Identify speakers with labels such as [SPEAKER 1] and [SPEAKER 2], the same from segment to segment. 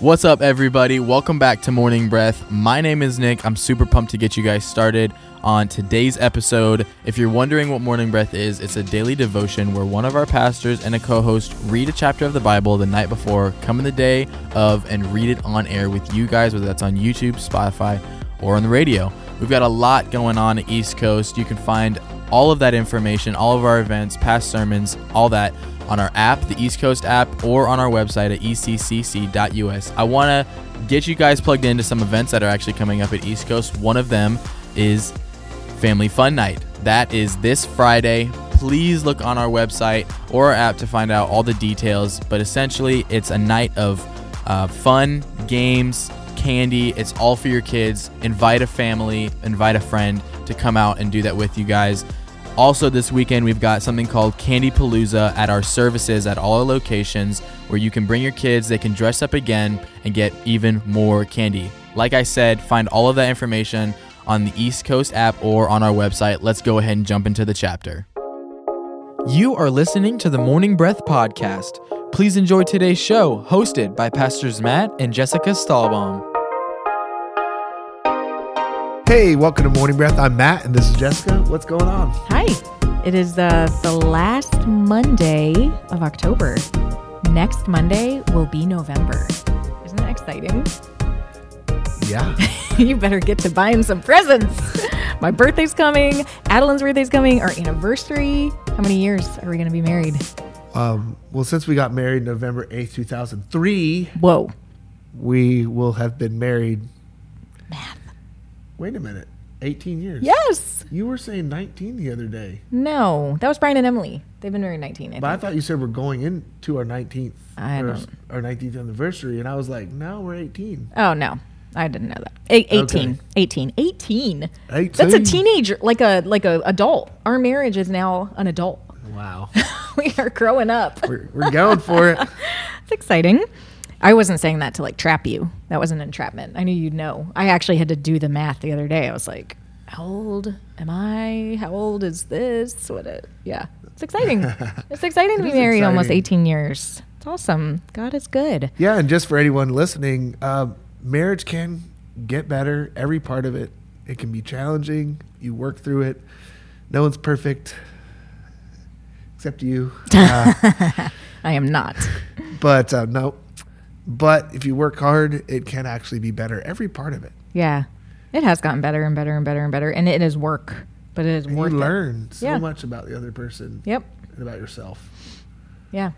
[SPEAKER 1] What's up, everybody? Welcome back to Morning Breath. My name is Nick. I'm super pumped to get you guys started on today's episode. If you're wondering what Morning Breath is, it's a daily devotion where one of our pastors and a co host read a chapter of the Bible the night before, come in the day of, and read it on air with you guys, whether that's on YouTube, Spotify, or on the radio. We've got a lot going on at East Coast. You can find all of that information, all of our events, past sermons, all that on our app, the East Coast app, or on our website at eccc.us. I want to get you guys plugged into some events that are actually coming up at East Coast. One of them is Family Fun Night. That is this Friday. Please look on our website or our app to find out all the details. But essentially, it's a night of uh, fun, games, candy. It's all for your kids. Invite a family, invite a friend to come out and do that with you guys. Also, this weekend, we've got something called Candy Palooza at our services at all our locations where you can bring your kids, they can dress up again, and get even more candy. Like I said, find all of that information on the East Coast app or on our website. Let's go ahead and jump into the chapter. You are listening to the Morning Breath Podcast. Please enjoy today's show, hosted by Pastors Matt and Jessica Stahlbaum.
[SPEAKER 2] Hey, welcome to Morning Breath. I'm Matt, and this is Jessica. What's going on?
[SPEAKER 3] Hi. It is uh, the last Monday of October. Next Monday will be November. Isn't that exciting?
[SPEAKER 2] Yeah.
[SPEAKER 3] you better get to buying some presents. My birthday's coming. Adeline's birthday's coming. Our anniversary. How many years are we going to be married?
[SPEAKER 2] Um, well, since we got married November 8th, 2003,
[SPEAKER 3] Whoa.
[SPEAKER 2] we will have been married. Wait a minute. 18 years.
[SPEAKER 3] Yes.
[SPEAKER 2] You were saying 19 the other day.
[SPEAKER 3] No. That was Brian and Emily. They've been married 19. I
[SPEAKER 2] But I thought you said we're going into our 19th
[SPEAKER 3] I
[SPEAKER 2] or
[SPEAKER 3] don't-
[SPEAKER 2] our 19th anniversary, and I was like, no, we're 18.
[SPEAKER 3] Oh, no. I didn't know that. A- 18.
[SPEAKER 2] Okay.
[SPEAKER 3] 18. 18.
[SPEAKER 2] 18.
[SPEAKER 3] That's a teenager, like a like a adult. Our marriage is now an adult.
[SPEAKER 2] Wow.
[SPEAKER 3] we are growing up.
[SPEAKER 2] we're, we're going for it.
[SPEAKER 3] It's exciting. I wasn't saying that to like trap you. That wasn't entrapment. I knew you'd know. I actually had to do the math the other day. I was like, how old am I? How old is this? What it? Yeah, it's exciting. it's exciting to be married almost 18 years. It's awesome. God is good.
[SPEAKER 2] Yeah, and just for anyone listening, um, marriage can get better. Every part of it, it can be challenging. You work through it. No one's perfect, except you. Uh,
[SPEAKER 3] I am not.
[SPEAKER 2] but uh, no, but if you work hard, it can actually be better. Every part of it.
[SPEAKER 3] Yeah, it has gotten better and better and better and better, and it is work, but it is
[SPEAKER 2] And
[SPEAKER 3] worth
[SPEAKER 2] you
[SPEAKER 3] it.
[SPEAKER 2] learn so
[SPEAKER 3] Yeah.
[SPEAKER 2] much about the other person
[SPEAKER 3] Yep.
[SPEAKER 2] and about yourself.
[SPEAKER 3] Yeah,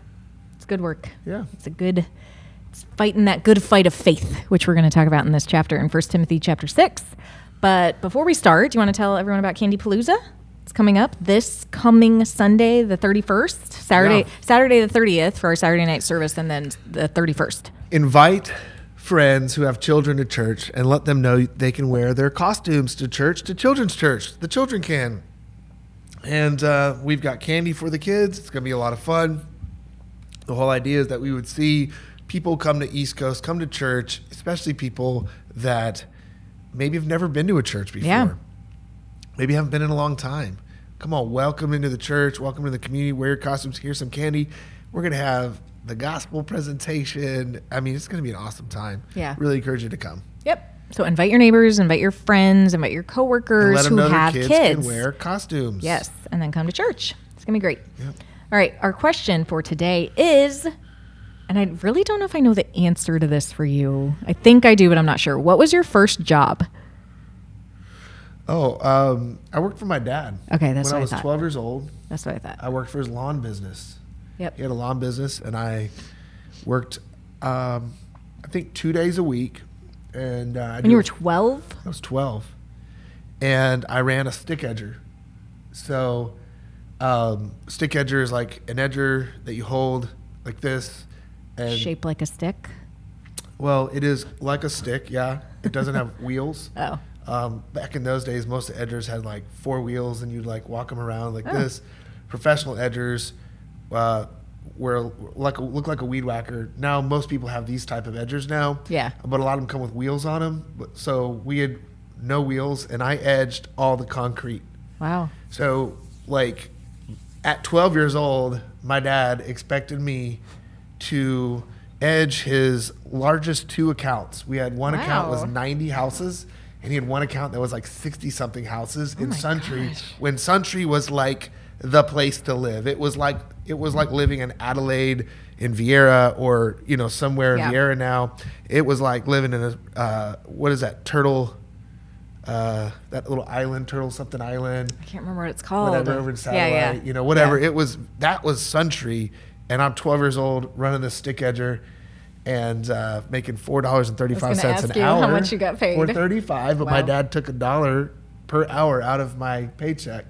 [SPEAKER 3] it's good work.
[SPEAKER 2] Yeah.
[SPEAKER 3] It's a good it's fighting that good fight of faith, which we're going to talk about in this chapter in First Timothy chapter 6. But before we start, do you want to tell everyone about Candy Palooza? It's coming up this coming Sunday, the 31st, Saturday,
[SPEAKER 2] Yeah.
[SPEAKER 3] Saturday the 30th for our Saturday night service, and then the 31st.
[SPEAKER 2] Invite friends who have children to church and let them know they can wear their costumes to church, to children's church. The children can. And uh, we've got candy for the kids. It's going to be a lot of fun. The whole idea is that we would see people come to East Coast, come to church, especially people that maybe have never been to a church before.
[SPEAKER 3] Yeah.
[SPEAKER 2] Maybe haven't been in a long time. Come on, welcome into the church, welcome to the community, wear your costumes, here's some candy. We're going to have the gospel presentation. I mean, it's going to be an awesome time.
[SPEAKER 3] Yeah.
[SPEAKER 2] Really encourage you to come.
[SPEAKER 3] Yep. So invite your neighbors, invite your friends, invite your coworkers who have
[SPEAKER 2] kids,
[SPEAKER 3] kids.
[SPEAKER 2] can wear costumes.
[SPEAKER 3] Yes, and then come to church. It's going to be great.
[SPEAKER 2] Yep.
[SPEAKER 3] All right, our question for today is and I really don't know if I know the answer to this for you. I think I do, but I'm not sure. What was your first job?
[SPEAKER 2] Oh, um, I worked for my dad.
[SPEAKER 3] Okay, that's
[SPEAKER 2] when
[SPEAKER 3] what
[SPEAKER 2] I
[SPEAKER 3] I
[SPEAKER 2] was
[SPEAKER 3] thought.
[SPEAKER 2] 12 years old.
[SPEAKER 3] That's what I thought.
[SPEAKER 2] I worked for his lawn business.
[SPEAKER 3] Yep.
[SPEAKER 2] He had a lawn business, and I worked, um, I think, two days a week. And uh,
[SPEAKER 3] When you were 12?
[SPEAKER 2] I was 12. And I ran a stick edger. So, um, stick edger is like an edger that you hold like this. And
[SPEAKER 3] Shaped like a stick?
[SPEAKER 2] well, it is like a stick, yeah. It doesn't have wheels.
[SPEAKER 3] Oh.
[SPEAKER 2] Um, back in those days, most edgers had like four wheels, and you'd like walk them around like
[SPEAKER 3] Oh.
[SPEAKER 2] this. Professional edgers uh, were like a, look like a weed whacker. Now most people have these type of edgers now.
[SPEAKER 3] Yeah.
[SPEAKER 2] But a lot of them come with wheels on them. So we had no wheels, and I edged all the concrete.
[SPEAKER 3] Wow.
[SPEAKER 2] So like at 12 years old, my dad expected me to Edge his largest two accounts. We had one account was 90 houses, and he had one account that was like 60 something houses in
[SPEAKER 3] Oh my
[SPEAKER 2] Suntree.
[SPEAKER 3] gosh.
[SPEAKER 2] When Suntree was like the place to live, it was like it was like living in Adelaide, in Viera, or you know somewhere in
[SPEAKER 3] Yeah.
[SPEAKER 2] Viera now. It was like living in a uh, what is that turtle? Uh, that little island, turtle something island
[SPEAKER 3] I can't remember what it's called.
[SPEAKER 2] whatever over in satellite,
[SPEAKER 3] yeah. yeah.
[SPEAKER 2] you know, whatever. It was that was Suntree, and I'm 12 years old running this stick edger, and uh, making four dollars and thirty five cents an
[SPEAKER 3] you how much you got paid.
[SPEAKER 2] For 35, but my dad took a dollar per hour out of my paycheck,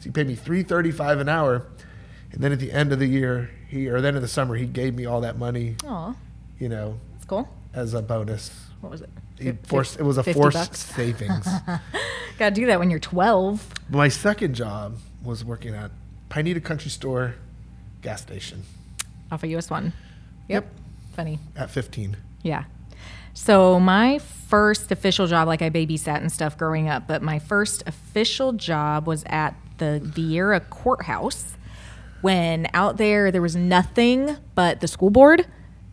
[SPEAKER 2] so he paid me 3.35 an hour, and then at the end of the year, he or then in the summer, he gave me all that money,
[SPEAKER 3] Aw,
[SPEAKER 2] you know,
[SPEAKER 3] that's cool.
[SPEAKER 2] as a bonus.
[SPEAKER 3] What was it?
[SPEAKER 2] He forced it was a forced
[SPEAKER 3] bucks?
[SPEAKER 2] savings.
[SPEAKER 3] Gotta do that when you're 12.
[SPEAKER 2] My second job was working at Pineda Country Store gas station
[SPEAKER 3] Off of US 1.
[SPEAKER 2] Yep.
[SPEAKER 3] Funny.
[SPEAKER 2] at 15.
[SPEAKER 3] Yeah. So my first official job, like I babysat and stuff growing up, but my first official job was at the Viera Courthouse. When out there, there was nothing but the school board,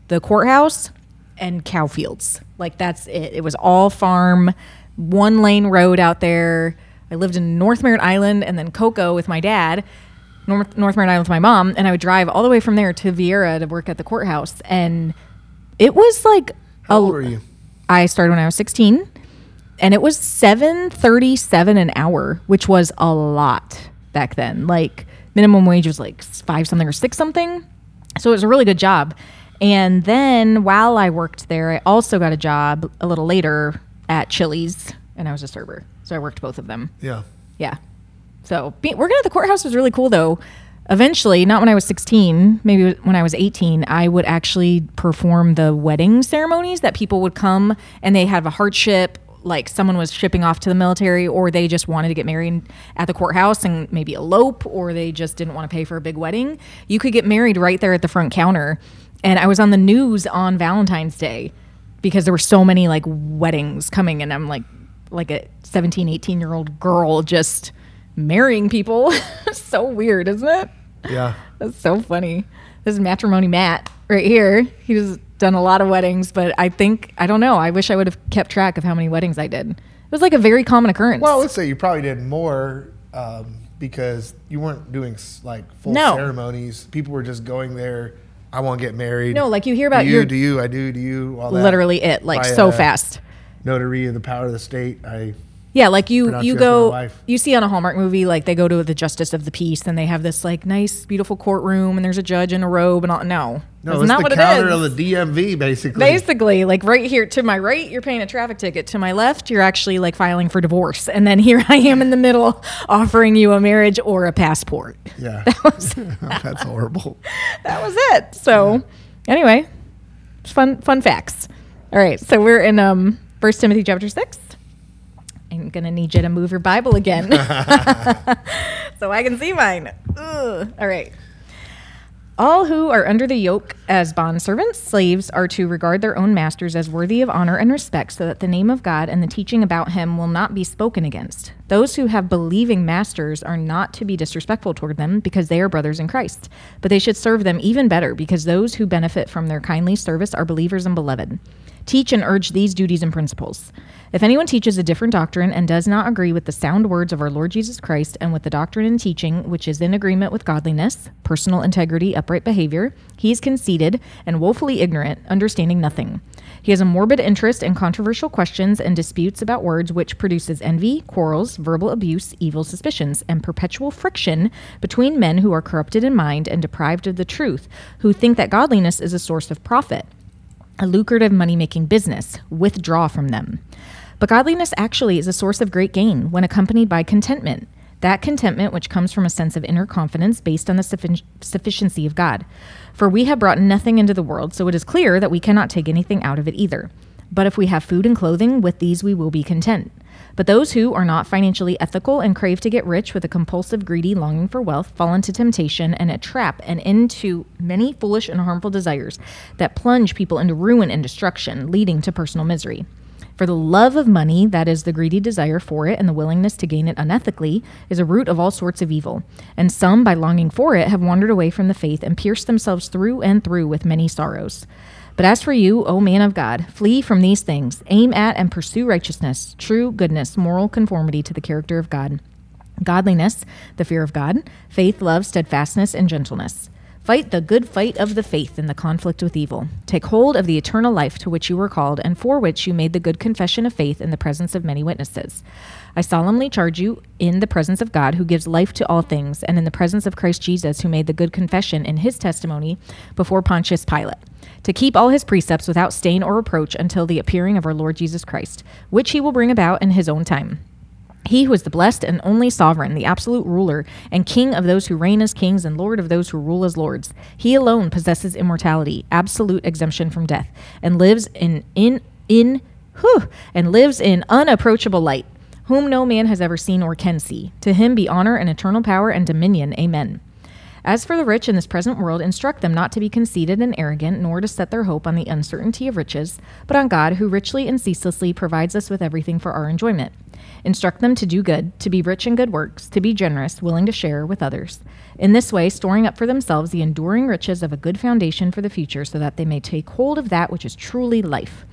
[SPEAKER 3] the courthouse, and cow fields. Like that's it. It was all farm, one lane road out there. I lived in North Merritt Island and then Cocoa with my dad. North, North Merritt Island with my mom, and I would drive all the way from there to Viera to work at the courthouse. And it was like
[SPEAKER 2] How
[SPEAKER 3] a-
[SPEAKER 2] old were you?
[SPEAKER 3] I started when I was 16, and it was 7.37 an hour, which was a lot back then. Like minimum wage was like five something or six something, so it was a really good job. And then while I worked there, I also got a job a little later at Chili's, and I was a server. So I worked both of them.
[SPEAKER 2] Yeah.
[SPEAKER 3] Yeah. So be, working at the courthouse was really cool, though. Eventually, not when I was 16, maybe when I was 18, I would actually perform the wedding ceremonies that people would come and they have a hardship, like someone was shipping off to the military, or they just wanted to get married at the courthouse and maybe elope, or they just didn't want to pay for a big wedding. You could get married right there at the front counter. And I was on the news on Valentine's Day because there were so many like weddings coming, and I'm like, like a 17, 18 year old girl just marrying people. so weird, isn't it?
[SPEAKER 2] Yeah.
[SPEAKER 3] That's so funny. This is matrimony Matt right here. He's done a lot of weddings, but I think I don't know. I wish I would have kept track of how many weddings I did. It was like a very common occurrence.
[SPEAKER 2] Well, let's say you probably did more um, because you weren't doing like full
[SPEAKER 3] No.
[SPEAKER 2] ceremonies. People were just going there. I want to get married.
[SPEAKER 3] no, like you hear about
[SPEAKER 2] do you,
[SPEAKER 3] your
[SPEAKER 2] do you, I do, do you, all that.
[SPEAKER 3] literally it, like
[SPEAKER 2] By,
[SPEAKER 3] so
[SPEAKER 2] uh,
[SPEAKER 3] fast.
[SPEAKER 2] Notary of the power of the state. I
[SPEAKER 3] Yeah, like you
[SPEAKER 2] pronounce
[SPEAKER 3] you go
[SPEAKER 2] wife.
[SPEAKER 3] you see on a Hallmark movie like they go to the justice of the peace and they have this like nice beautiful courtroom and there's a judge in a robe and all no.
[SPEAKER 2] no,
[SPEAKER 3] that's
[SPEAKER 2] it's
[SPEAKER 3] not
[SPEAKER 2] the
[SPEAKER 3] what
[SPEAKER 2] counter
[SPEAKER 3] it is.
[SPEAKER 2] of the DMV, basically.
[SPEAKER 3] Basically, like right here to my right, you're paying a traffic ticket. To my left, you're actually like filing for divorce. And then here I am in the middle offering you a marriage or a passport.
[SPEAKER 2] Yeah, that's horrible.
[SPEAKER 3] That was it. So, anyway, fun fun facts. All right, so we're in um First Timothy chapter 6. I'm to need you to move your Bible again. so I can see mine. Ugh. All right. All who are under the yoke as bondservants, slaves, are to regard their own masters as worthy of honor and respect, so that the name of God and the teaching about him will not be spoken against. Those who have believing masters are not to be disrespectful toward them, because they are brothers in Christ. But they should serve them even better, because those who benefit from their kindly service are believers and beloved. Teach and urge these duties and principles. If anyone teaches a different doctrine and does not agree with the sound words of our Lord Jesus Christ and with the doctrine and teaching which is in agreement with godliness, personal integrity, upright behavior, he is conceited and woefully ignorant, understanding nothing. He has a morbid interest in controversial questions and disputes about words, which produces envy, quarrels, verbal abuse, evil suspicions, and perpetual friction between men who are corrupted in mind and deprived of the truth, who think that godliness is a source of profit a lucrative money making business, withdraw from them. But godliness actually is a source of great gain when accompanied by contentment. That contentment which comes from a sense of inner confidence based on the suffi- sufficiency of God. For we have brought nothing into the world, so it is clear that we cannot take anything out of it either. But if we have food and clothing, with these we will be content. But those who are not financially ethical and crave to get rich with a compulsive, greedy longing for wealth fall into temptation and a trap and into many foolish and harmful desires that plunge people into ruin and destruction, leading to personal misery. For the love of money, that is the greedy desire for it and the willingness to gain it unethically, is a root of all sorts of evil. And some, by longing for it, have wandered away from the faith and pierced themselves through and through with many sorrows. But as for you, O man of God, flee from these things. Aim at and pursue righteousness, true goodness, moral conformity to the character of God, godliness, the fear of God, faith, love, steadfastness, and gentleness. Fight the good fight of the faith in the conflict with evil. Take hold of the eternal life to which you were called and for which you made the good confession of faith in the presence of many witnesses. I solemnly charge you in the presence of God, who gives life to all things, and in the presence of Christ Jesus, who made the good confession in his testimony before Pontius Pilate, to keep all his precepts without stain or reproach until the appearing of our Lord Jesus Christ, which he will bring about in his own time. He who is the blessed and only sovereign, the absolute ruler, and king of those who reign as kings and lord of those who rule as lords. He alone possesses immortality, absolute exemption from death, and lives in in in whew, and lives in unapproachable light, whom no man has ever seen or can see. To him be honor and eternal power and dominion. Amen. As for the rich in this present world, instruct them not to be conceited and arrogant, nor to set their hope on the uncertainty of riches, but on God, who richly and ceaselessly provides us with everything for our enjoyment. Instruct them to do good, to be rich in good works, to be generous, willing to share with others. In this way, storing up for themselves the enduring riches of a good foundation for the future, so that they may take hold of that which is truly life.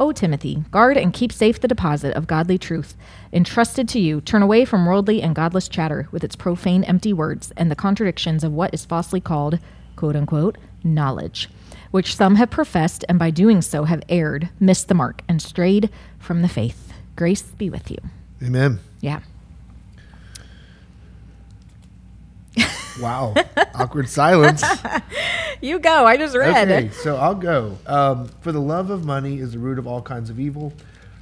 [SPEAKER 3] O Timothy, guard and keep safe the deposit of godly truth entrusted to you. Turn away from worldly and godless chatter with its profane, empty words and the contradictions of what is falsely called, quote unquote, knowledge, which some have professed and by doing so have erred, missed the mark, and strayed from the faith. Grace be with you.
[SPEAKER 2] Amen.
[SPEAKER 3] Yeah.
[SPEAKER 2] Wow. Awkward silence.
[SPEAKER 3] You go. I just read.
[SPEAKER 2] Okay, so I'll go. Um, For the love of money is the root of all kinds of evil.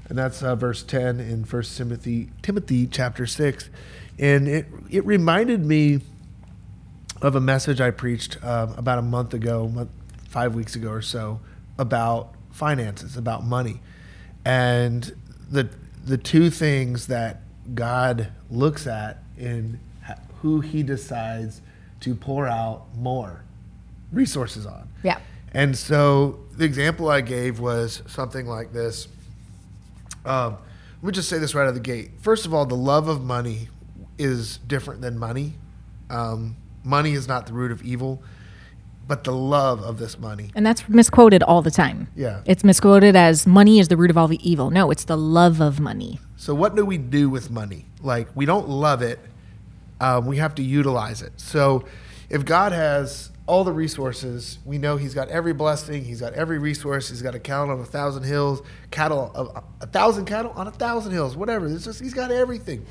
[SPEAKER 2] And that's uh, verse 10 in First Timothy, Timothy chapter 6. And it, it reminded me of a message I preached um, about a month ago, month, five weeks ago or so, about finances, about money. And the, the two things that God looks at in who he decides to pour out more resources on.
[SPEAKER 3] Yeah.
[SPEAKER 2] And so the example I gave was something like this. Um, let me just say this right out of the gate. First of all, the love of money is different than money. Um, money is not the root of evil, but the love of this money.
[SPEAKER 3] And that's misquoted all the time.
[SPEAKER 2] Yeah.
[SPEAKER 3] It's misquoted as money is the root of all the evil. No, it's the love of money.
[SPEAKER 2] So, what do we do with money? Like, we don't love it, um, we have to utilize it. So, if God has all the resources, we know He's got every blessing, He's got every resource, He's got a cattle on a thousand hills, cattle, a, a thousand cattle on a thousand hills, whatever. It's just, He's got everything.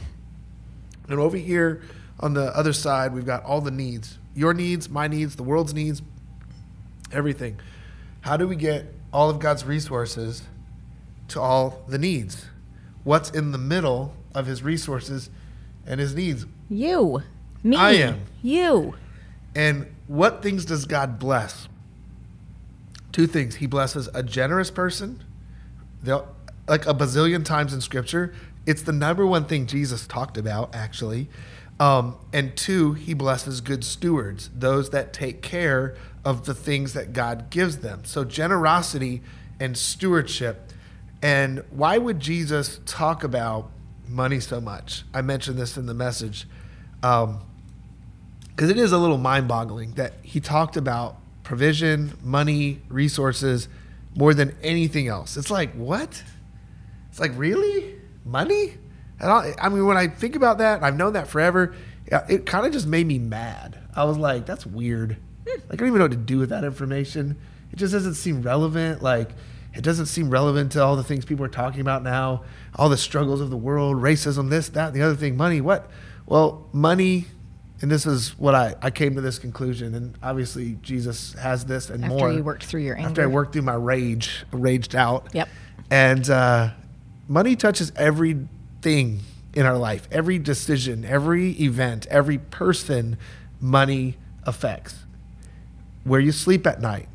[SPEAKER 2] And over here on the other side, we've got all the needs your needs, my needs, the world's needs, everything. How do we get all of God's resources to all the needs? What's in the middle of his resources and his needs?
[SPEAKER 3] You. Me.
[SPEAKER 2] I am.
[SPEAKER 3] You.
[SPEAKER 2] And what things does God bless? Two things. He blesses a generous person, They'll- like a bazillion times in Scripture. It's the number one thing Jesus talked about, actually. Um, and two, he blesses good stewards, those that take care of the things that God gives them. So generosity and stewardship. And why would Jesus talk about money so much? I mentioned this in the message. Um, because it is a little mind boggling that he talked about provision, money, resources more than anything else. It's like, what? It's like, really? Money? And I, I mean, when I think about that, I've known that forever, it kind of just made me mad. I was like, that's weird. Like, I don't even know what to do with that information. It just doesn't seem relevant. Like, it doesn't seem relevant to all the things people are talking about now, all the struggles of the world, racism, this, that, the other thing, money. What? Well, money, and this is what I, I came to this conclusion, and obviously Jesus has this and
[SPEAKER 3] After
[SPEAKER 2] more.
[SPEAKER 3] After you worked through your anger.
[SPEAKER 2] After I worked through my rage, raged out.
[SPEAKER 3] Yep.
[SPEAKER 2] And uh, money touches everything in our life, every decision, every event, every person, money affects. Where you sleep at night,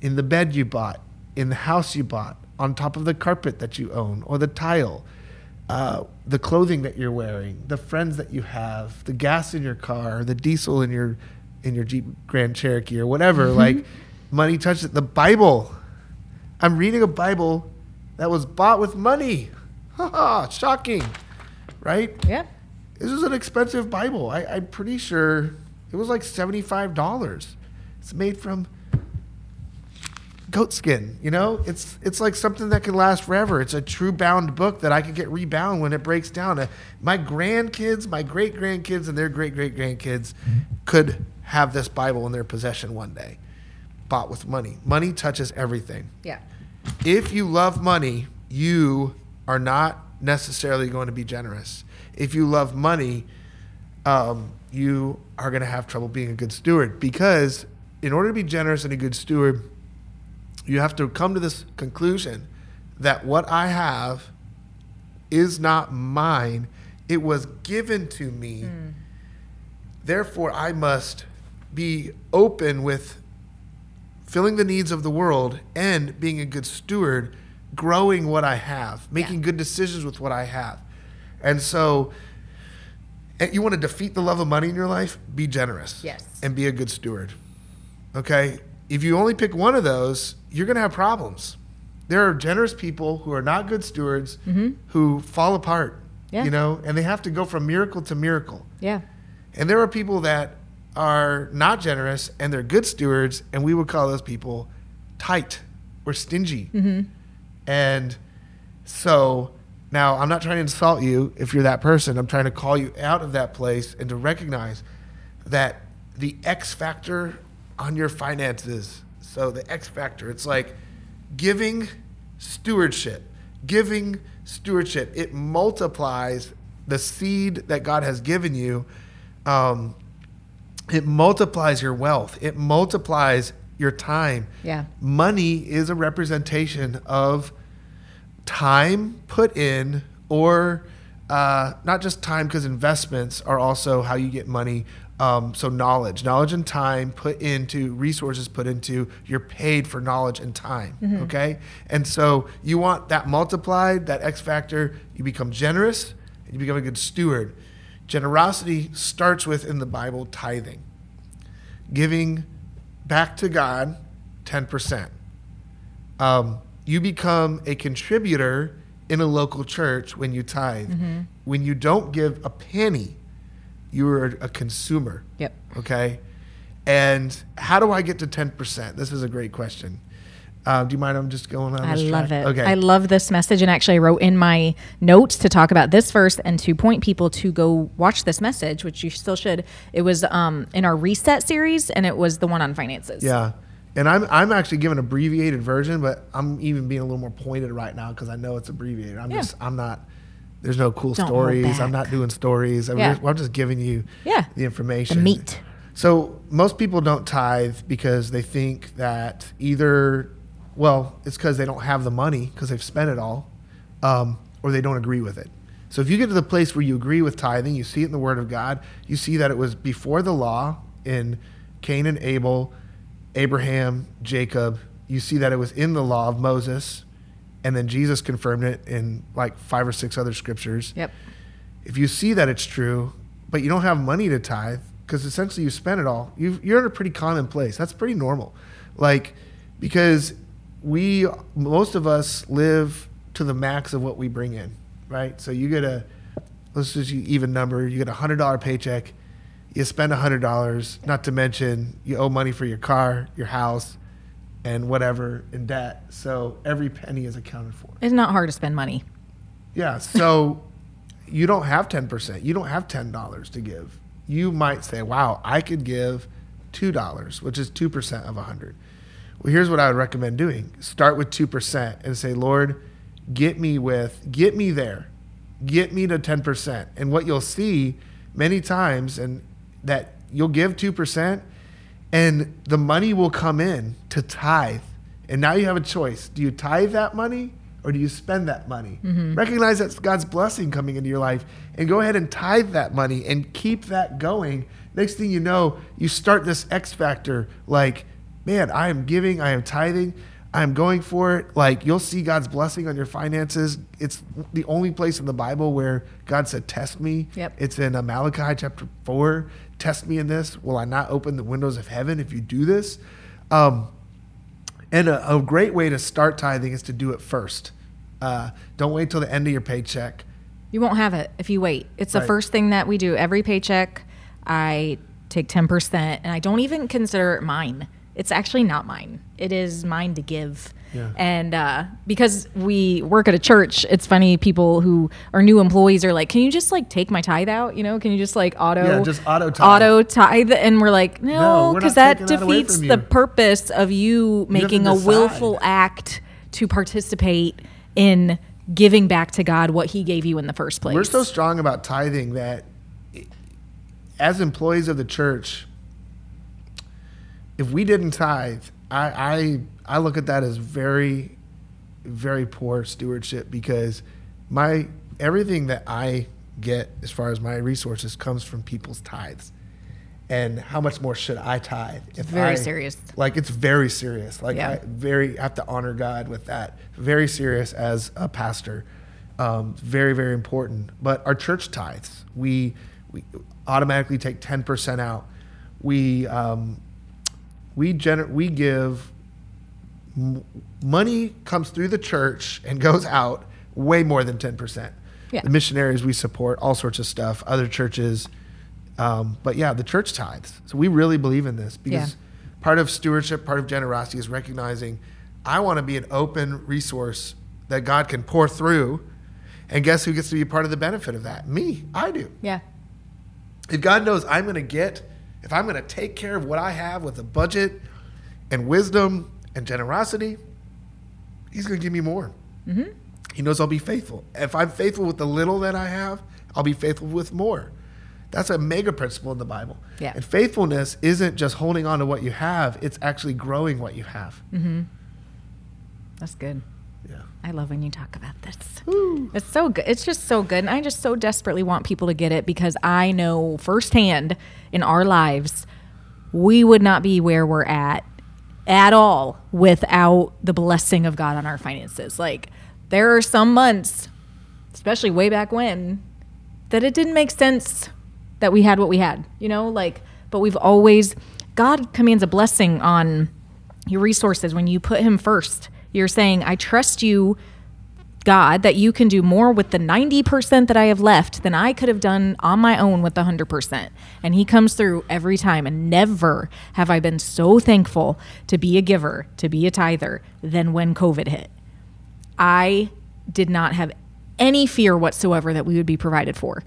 [SPEAKER 2] in the bed you bought, in the house you bought, on top of the carpet that you own, or the tile, uh, the clothing that you're wearing, the friends that you have, the gas in your car, the diesel in your in your Jeep Grand Cherokee or whatever. Like money touches it. The Bible. I'm reading a Bible that was bought with money. Haha, shocking, right?
[SPEAKER 3] Yeah.
[SPEAKER 2] This is an expensive Bible. I, I'm pretty sure it was like $75. It's made from goat skin, you know? It's it's like something that can last forever. It's a true bound book that I can get rebound when it breaks down. Uh, my grandkids, my great grandkids, and their great great grandkids could have this Bible in their possession one day. Bought with money. Money touches everything
[SPEAKER 3] Yeah.
[SPEAKER 2] if you love money, you are not necessarily going to be generous. If you love money, um, you are going to have trouble being a good steward because, in order to be generous and a good steward, you have to come to this conclusion that what I have is not mine, it was given to me. Hmm. Therefore, I must be open with filling the needs of the world and being a good steward, growing what I have, making good decisions with what I have. And so, and you want to defeat the love of money in your life? Be generous.
[SPEAKER 3] Yes.
[SPEAKER 2] And be a good steward. Okay? If you only pick one of those, you're going to have problems. There are generous people who are not good stewards who fall apart.
[SPEAKER 3] Mm-hmm. Yeah.
[SPEAKER 2] You know, and they have to go from miracle to miracle.
[SPEAKER 3] Yeah.
[SPEAKER 2] And there are people that are not generous and they're good stewards, and we would call those people tight or stingy. And so now I'm not trying to insult you if you're that person. I'm trying to call you out of that place and to recognize that the X factor on your finances. So the X factor, it's like giving stewardship, giving stewardship. It multiplies the seed that God has given you. Um, it multiplies your wealth. It multiplies your time.
[SPEAKER 3] Yeah.
[SPEAKER 2] Money is a representation of time put in, or uh, not just time, because investments are also how you get money. Um, so knowledge, knowledge and time put into resources put into. You're paid for knowledge and time. Okay, and so you want that multiplied, that X factor. You become generous, and you become a good steward. Generosity starts with in the Bible tithing, giving back to God ten percent um, you become a contributor in a local church when you tithe. When you don't give a penny, you were a consumer.
[SPEAKER 3] Yep.
[SPEAKER 2] Okay. And how do I get to 10%? This is a great question. Uh, do you mind? I'm just going on
[SPEAKER 3] I
[SPEAKER 2] this
[SPEAKER 3] love
[SPEAKER 2] track?
[SPEAKER 3] it.
[SPEAKER 2] Okay.
[SPEAKER 3] I love this message. And actually, I wrote in my notes to talk about this verse and to point people to go watch this message, which you still should. It was um, in our reset series, and it was the one on finances.
[SPEAKER 2] Yeah. And I'm, I'm actually giving an abbreviated version, but I'm even being a little more pointed right now because I know it's abbreviated. I'm
[SPEAKER 3] Yeah.
[SPEAKER 2] just, I'm not, there's no cool
[SPEAKER 3] Don't
[SPEAKER 2] stories. I'm not doing stories. I'm,
[SPEAKER 3] Yeah.
[SPEAKER 2] just, I'm just giving you
[SPEAKER 3] Yeah.
[SPEAKER 2] the information.
[SPEAKER 3] The meat.
[SPEAKER 2] So most people don't tithe because they think that either, well, it's because they don't have the money because they've spent it all, um, or they don't agree with it. So if you get to the place where you agree with tithing, you see it in the Word of God, you see that it was before the law in Cain and Abel, Abraham, Jacob. You see that it was in the law of Moses, and then Jesus confirmed it in like five or six other scriptures
[SPEAKER 3] Yep.
[SPEAKER 2] if you see that it's true, but you don't have money to tithe because essentially you spent it all, you you're in a pretty common place. That's pretty normal. Like, because we, most of us live to the max of what we bring in, right? So you get a, let's just even number, you get a hundred dollar paycheck, you spend a hundred dollars, not to mention you owe money for your car, your house, and whatever in debt. So every penny is accounted for.
[SPEAKER 3] It's not hard to spend money.
[SPEAKER 2] Yeah. So you don't have 10%. You don't have $10 to give. You might say, wow, I could give $2, which is 2% of 100. Well, here's what I would recommend doing start with 2% and say, Lord, get me with, get me there, get me to 10%. And what you'll see many times, and that you'll give 2%, and the money will come in to tithe. And now you have a choice. Do you tithe that money or do you spend that money? Recognize that's God's blessing coming into your life and go ahead and tithe that money and keep that going. Next thing you know, you start this X factor like, man, I am giving, I am tithing, I am going for it. Like you'll see God's blessing on your finances. It's the only place in the Bible where God said, Test me.
[SPEAKER 3] Yep.
[SPEAKER 2] It's in uh, Malachi chapter 4. Test me in this. Will I not open the windows of heaven if you do this? Um, and a, a great way to start tithing is to do it first. Uh, don't wait till the end of your paycheck.
[SPEAKER 3] You won't have it if you wait. It's the first thing that we do every paycheck. I take 10% and I don't even consider it mine. It's actually not mine. It is mine to give.
[SPEAKER 2] Yeah.
[SPEAKER 3] And uh, because we work at a church, it's funny people who are new employees are like, "Can you just like take my tithe out? You know, can you just like auto
[SPEAKER 2] Yeah, just auto tithe."
[SPEAKER 3] auto tithe?" And we're like,
[SPEAKER 2] No,
[SPEAKER 3] "No, because
[SPEAKER 2] not
[SPEAKER 3] that defeats the purpose of you making a willful act to participate in giving back to God what He gave you in the first place."
[SPEAKER 2] We're so strong about tithing that as employees of the church, if we didn't tithe, I, I I look at that as very, very poor stewardship because my everything that I get as far as my resources comes from people's tithes. And how much more should I tithe? If
[SPEAKER 3] very
[SPEAKER 2] I-
[SPEAKER 3] serious.
[SPEAKER 2] Like it's very serious. Like
[SPEAKER 3] Yeah.
[SPEAKER 2] I very have to honor God with that. Very serious as a pastor. Um, very very important. But our church tithes, we we automatically take ten percent out. We um, we gener- we give m- money comes through the church and goes out way more than 10%.
[SPEAKER 3] Yeah.
[SPEAKER 2] The missionaries we support, all sorts of stuff, other churches. Um, but yeah, the church tithes. So we really believe in this because
[SPEAKER 3] Yeah.
[SPEAKER 2] part of stewardship, part of generosity is recognizing I want to be an open resource that God can pour through. And guess who gets to be part of the benefit of that? Me. I do
[SPEAKER 3] Yeah.
[SPEAKER 2] if God knows I'm going to get, if I'm going to take care of what I have with a budget and wisdom and generosity, He's going to give me more.
[SPEAKER 3] Mm-hmm.
[SPEAKER 2] He knows I'll be faithful. If I'm faithful with the little that I have, I'll be faithful with more. That's a mega principle in the Bible.
[SPEAKER 3] Yeah.
[SPEAKER 2] And faithfulness isn't just holding on to what you have, it's actually growing what you have.
[SPEAKER 3] Mm-hmm. That's good.
[SPEAKER 2] Yeah.
[SPEAKER 3] I love when you talk about this. It's so good. It's just so good. And I just so desperately want people to get it because I know firsthand in our lives, we would not be where we're at at all without the blessing of God on our finances. Like, there are some months, especially way back when, that it didn't make sense that we had what we had, you know? Like, but we've always, God commands a blessing on your resources when you put Him first. You're saying, I trust you, God, that you can do more with the 90% that I have left than I could have done on my own with the 100%. And He comes through every time. And never have I been so thankful to be a giver, to be a tither, than when COVID hit. I did not have any fear whatsoever that we would be provided for.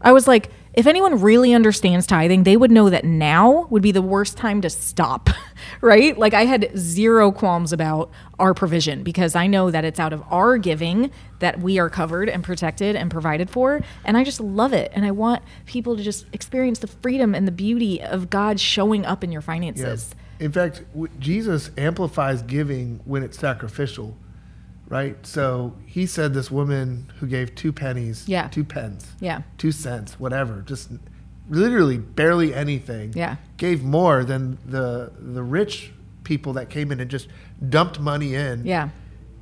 [SPEAKER 3] I was like, if anyone really understands tithing, they would know that now would be the worst time to stop, right? Like I had zero qualms about our provision because I know that it's out of our giving that we are covered and protected and provided for. And I just love it. And I want people to just experience the freedom and the beauty of God showing up in your finances.
[SPEAKER 2] In fact, Jesus amplifies giving when it's sacrificial, right? So he said this woman who gave two pennies,
[SPEAKER 3] Yeah.
[SPEAKER 2] two pence,
[SPEAKER 3] Yeah.
[SPEAKER 2] two cents, whatever, just literally barely anything,
[SPEAKER 3] Yeah.
[SPEAKER 2] gave more than the the rich people that came in and just dumped money in,
[SPEAKER 3] Yeah.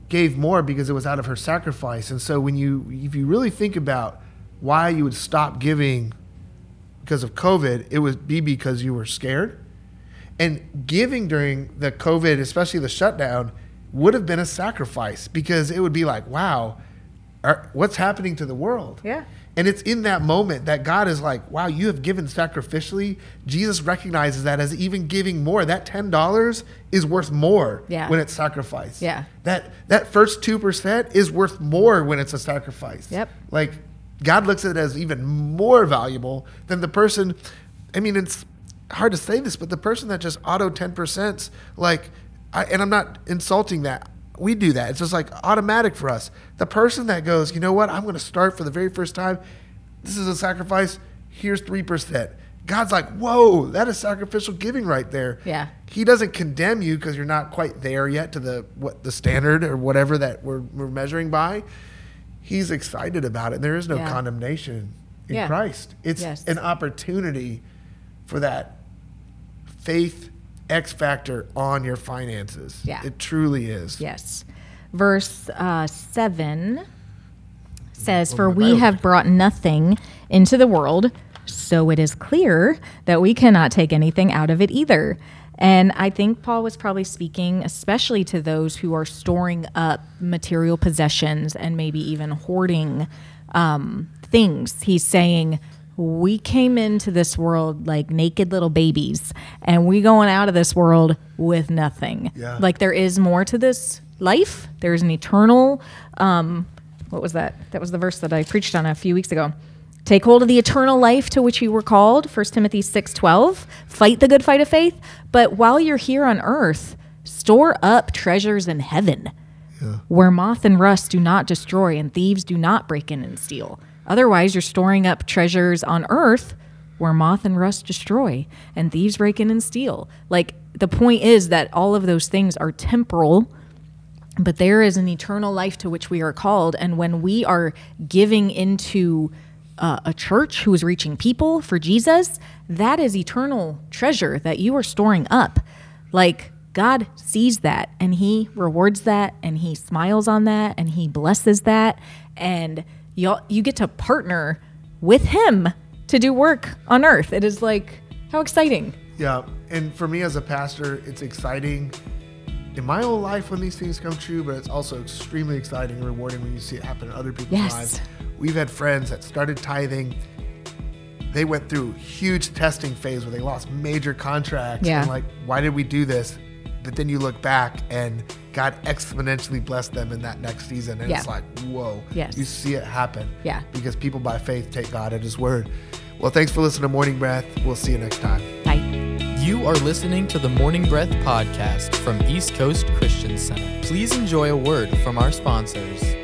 [SPEAKER 2] gave more because it was out of her sacrifice. And so when you if you really think about why you would stop giving because of COVID, it would be because you were scared. And giving during the COVID, especially the shutdown, would have been a sacrifice because it would be like, wow, are, what's happening to the world?
[SPEAKER 3] Yeah.
[SPEAKER 2] And it's in that moment that God is like, wow, you have given sacrificially. Jesus recognizes that as even giving more. That $10 is worth more
[SPEAKER 3] Yeah.
[SPEAKER 2] when it's sacrificed.
[SPEAKER 3] Yeah.
[SPEAKER 2] That that first 2% is worth more when it's a sacrifice.
[SPEAKER 3] Yep.
[SPEAKER 2] Like God looks at it as even more valuable than the person I mean it's hard to say this, but the person that just auto 10% like I, and I'm not insulting that. We do that. It's just like automatic for us. The person that goes, you know what? I'm going to start for the very first time. This is a sacrifice. Here's 3%. God's like, whoa, that is sacrificial giving right there.
[SPEAKER 3] Yeah.
[SPEAKER 2] He doesn't condemn you because you're not quite there yet to the what the standard or whatever that we're, we're measuring by. He's excited about it. There is no
[SPEAKER 3] Yeah.
[SPEAKER 2] condemnation in
[SPEAKER 3] Yeah.
[SPEAKER 2] Christ. It's
[SPEAKER 3] Yes.
[SPEAKER 2] an opportunity for that faith X factor on your finances.
[SPEAKER 3] Yeah.
[SPEAKER 2] It truly is.
[SPEAKER 3] Yes. Verse uh, 7 says, For we have brought nothing into the world, so it is clear that we cannot take anything out of it either. And I think Paul was probably speaking especially to those who are storing up material possessions and maybe even hoarding um, things. He's saying, we came into this world like naked little babies and we going out of this world with nothing.
[SPEAKER 2] Yeah.
[SPEAKER 3] like there is more to this life. There's an eternal um what was that? That was the verse that i preached on a few weeks ago. Take hold of the eternal life to which you were called 1 timothy 6.12 fight the good fight of faith but while you're here on earth store up treasures in heaven where moth and rust do not destroy and thieves do not break in and steal. Otherwise, you're storing up treasures on earth where moth and rust destroy and thieves break in and steal. Like the point is that all of those things are temporal, but there is an eternal life to which we are called. And when we are giving into uh, a church who is reaching people for Jesus, that is eternal treasure that you are storing up. Like God sees that and He rewards that and He smiles on that and He blesses that. And you you get to partner with Him to do work on earth. It is like, how exciting.
[SPEAKER 2] Yeah, and for me as a pastor, it's exciting in my own life when these things come true, but it's also extremely exciting and rewarding when you see it happen in other people's
[SPEAKER 3] Yes.
[SPEAKER 2] lives. We've had friends that started tithing. They went through huge testing phase where they lost major contracts.
[SPEAKER 3] Yeah.
[SPEAKER 2] And like, why did we do this? But then you look back and God exponentially blessed them in that next season. And it's like, whoa.
[SPEAKER 3] Yes.
[SPEAKER 2] You see it happen.
[SPEAKER 3] Yeah.
[SPEAKER 2] Because people by faith take God at his word. Well, thanks for listening to Morning Breath. We'll see you next time.
[SPEAKER 3] Bye.
[SPEAKER 1] You are listening to the Morning Breath podcast from East Coast Christian Center. Please enjoy a word from our sponsors.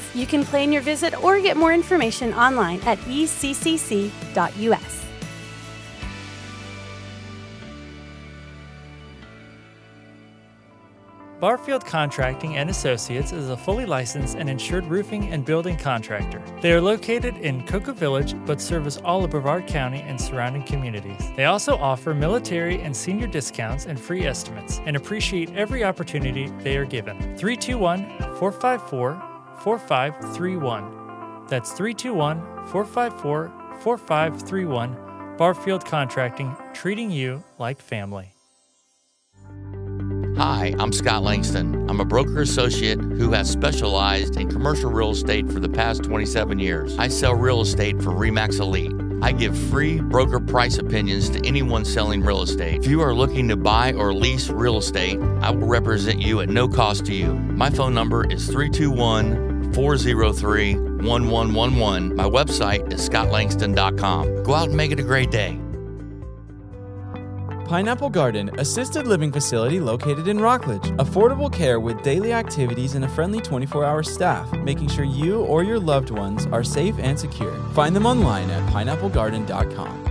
[SPEAKER 4] You can plan your visit or get more information online at eccc.us.
[SPEAKER 5] Barfield Contracting and Associates is a fully licensed and insured roofing and building contractor. They are located in Cocoa Village but service all of Brevard County and surrounding communities. They also offer military and senior discounts and free estimates and appreciate every opportunity they are given. 321 454 4531. That's 321 454 4531. Barfield Contracting, treating you like family.
[SPEAKER 6] Hi, I'm Scott Langston. I'm a broker associate who has specialized in commercial real estate for the past 27 years. I sell real estate for Remax Elite. I give free broker price opinions to anyone selling real estate. If you are looking to buy or lease real estate, I will represent you at no cost to you. My phone number is 321 403 1111. My website is scottlangston.com. Go out and make it a great day.
[SPEAKER 7] Pineapple Garden, assisted living facility located in Rockledge. Affordable care with daily activities and a friendly 24 hour staff, making sure you or your loved ones are safe and secure. Find them online at pineapplegarden.com.